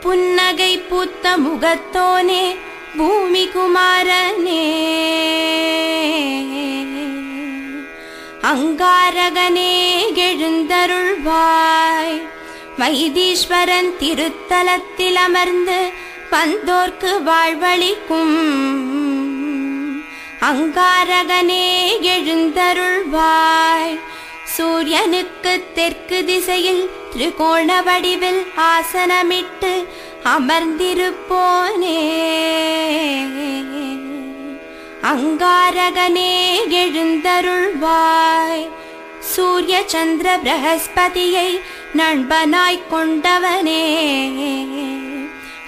புன்னகை பூத்த முகத்தோனே பூமி குமாரனே. அங்காரகனே எழுந்தருள்வாய். வைதீஸ்வரன் திருத்தலத்தில் அமர்ந்து வந்தோர்க்கு வாழ்வழிக்கும் அங்காரகனே எழுந்தருள்வாய். சூரியனுக்கு தெற்கு திசையில் திரிகோண வடிவில் ஆசனமிட்டு அமர்ந்திருப்போனே. அங்காரகனே எழுந்தருள்வாய். சூரிய சந்திர பிரகஸ்பதியை நண்பனாய் கொண்டவனே.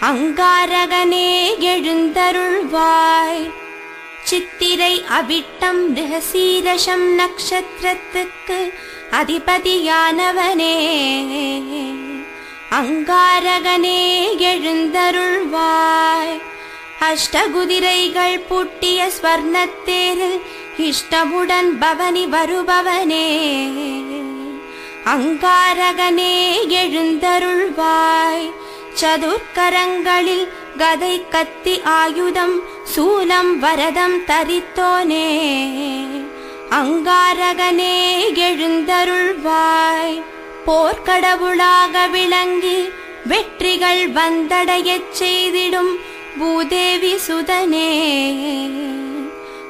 அங்காரகனே எழுந்தருள்வாய். சித்திரை அவிட்டம் ரிகசீரஷம் நக்ஷத்திரத்துக்கு அதிபதியானவனே. அங்காரகனே எழுந்தருள்வாய். அஷ்டகுதிரைகள் பூட்டிய ஸ்வர்ணத்தேரில் இஷ்டமுடன் பவனி வருபவனே. அங்காரகனே எழுந்தருள்வாய். சதுர்க்கரங்களில் கதை கத்தி ஆயுதம் சூலம் வரதம் தரித்தோனே. அங்காரகனே எழுந்தருள்வாய். போர்க்கடவுளாக விளங்கி வெற்றிகள் வந்தடையச் செய்திடும் பூதேவி சுதனே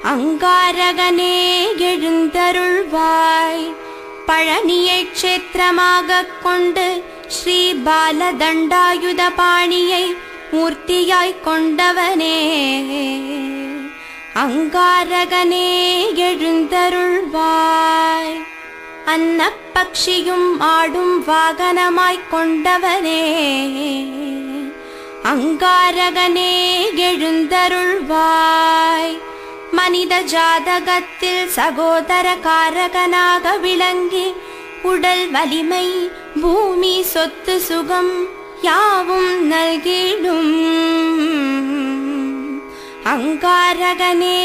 அங்காரகனே எழுந்தருள்வாய். பழனியை க்ஷேத்திரமாகக் கொண்டு ஸ்ரீ பாலதண்டாயுத பாணியை மூர்த்தியாய் கொண்டவனே. அங்காரகனே எழுந்தருள்வாய். அன்னப்பக்ஷியும் ஆடும் வாகனமாய்க் கொண்டவனே. அங்காரகனே எழுந்தருள்வாய். மனித ஜாதகத்தில் சகோதர காரகனாக விளங்கி உடல் வலிமை பூமி சொத்து சுகம் யாவும் நல்கிடும். அங்காரகனே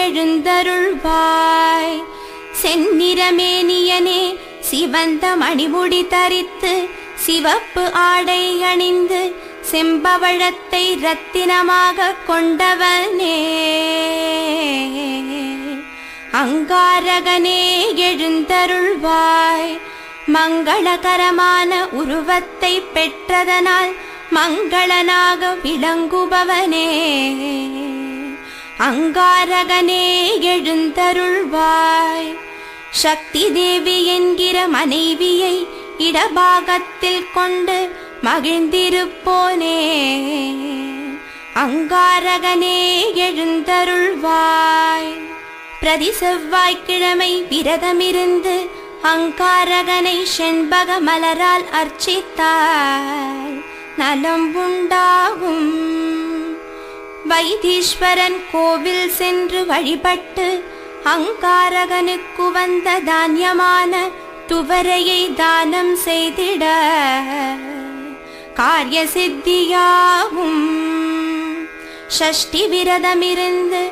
எழுந்தருள்வாய். செந்நிறமேனியனே சிவந்த மணிமுடி தரித்து சிவப்பு ஆடை அணிந்து செம்பவழத்தை ரத்தினமாக கொண்டவனே. அங்காரகனே எழுந்தருள்வாய். மங்களகரமான உருவத்தை பெற்றதனால் மங்களனாக விளங்குபவனே. அங்காரகனே எழுந்தருள்வாய். சக்தி தேவி என்கிற மனைவியை இடபாகத்தில் கொண்டு மகிழ்ந்திருப்போனே. அங்காரகனே எழுந்தருள்வாய். பிரதி செவ்வாய்க்கிழமை விரதமிருந்து அங்காரகனை செண்பக மலரால் அர்ச்சித்தார். நலம் உண்டாகும் வைத்தீஸ்வரன் கோவில் சென்று வழிபட்டு அங்காரகனுக்கு வந்த தானியமான துவரையை தானம் செய்திட. காரிய சித்தியாகும் ஷஷ்டி விரதமிருந்து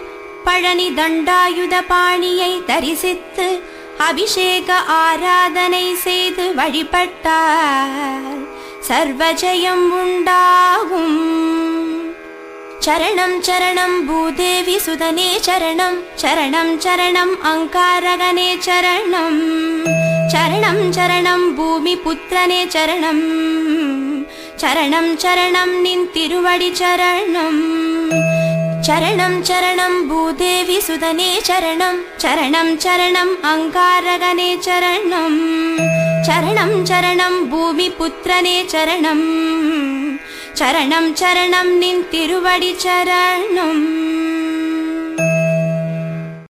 பழனி தண்டாயுத பாணியை தரிசித்து அபிஷேக ஆராதனை செய்து வழிபட்டார். சர்வஜயம் உண்டாகும். சரணம் சரணம் பூதேவி சுதனே சரணம். சரணம் சரணம் அங்காரகனே சரணம். சரணம் சரணம் பூமி புத்திரனே சரணம். சரணம் சரணம் நின் திருவடி சரணம். चरणं चरणं भूदेवि सुदने चरणं चरणं चरणम् अङ्गारदने चरणम् चरणं चरणं भूमिपुत्रने चरणम् चरणं चरणं निन्तिरुवडि चरणम्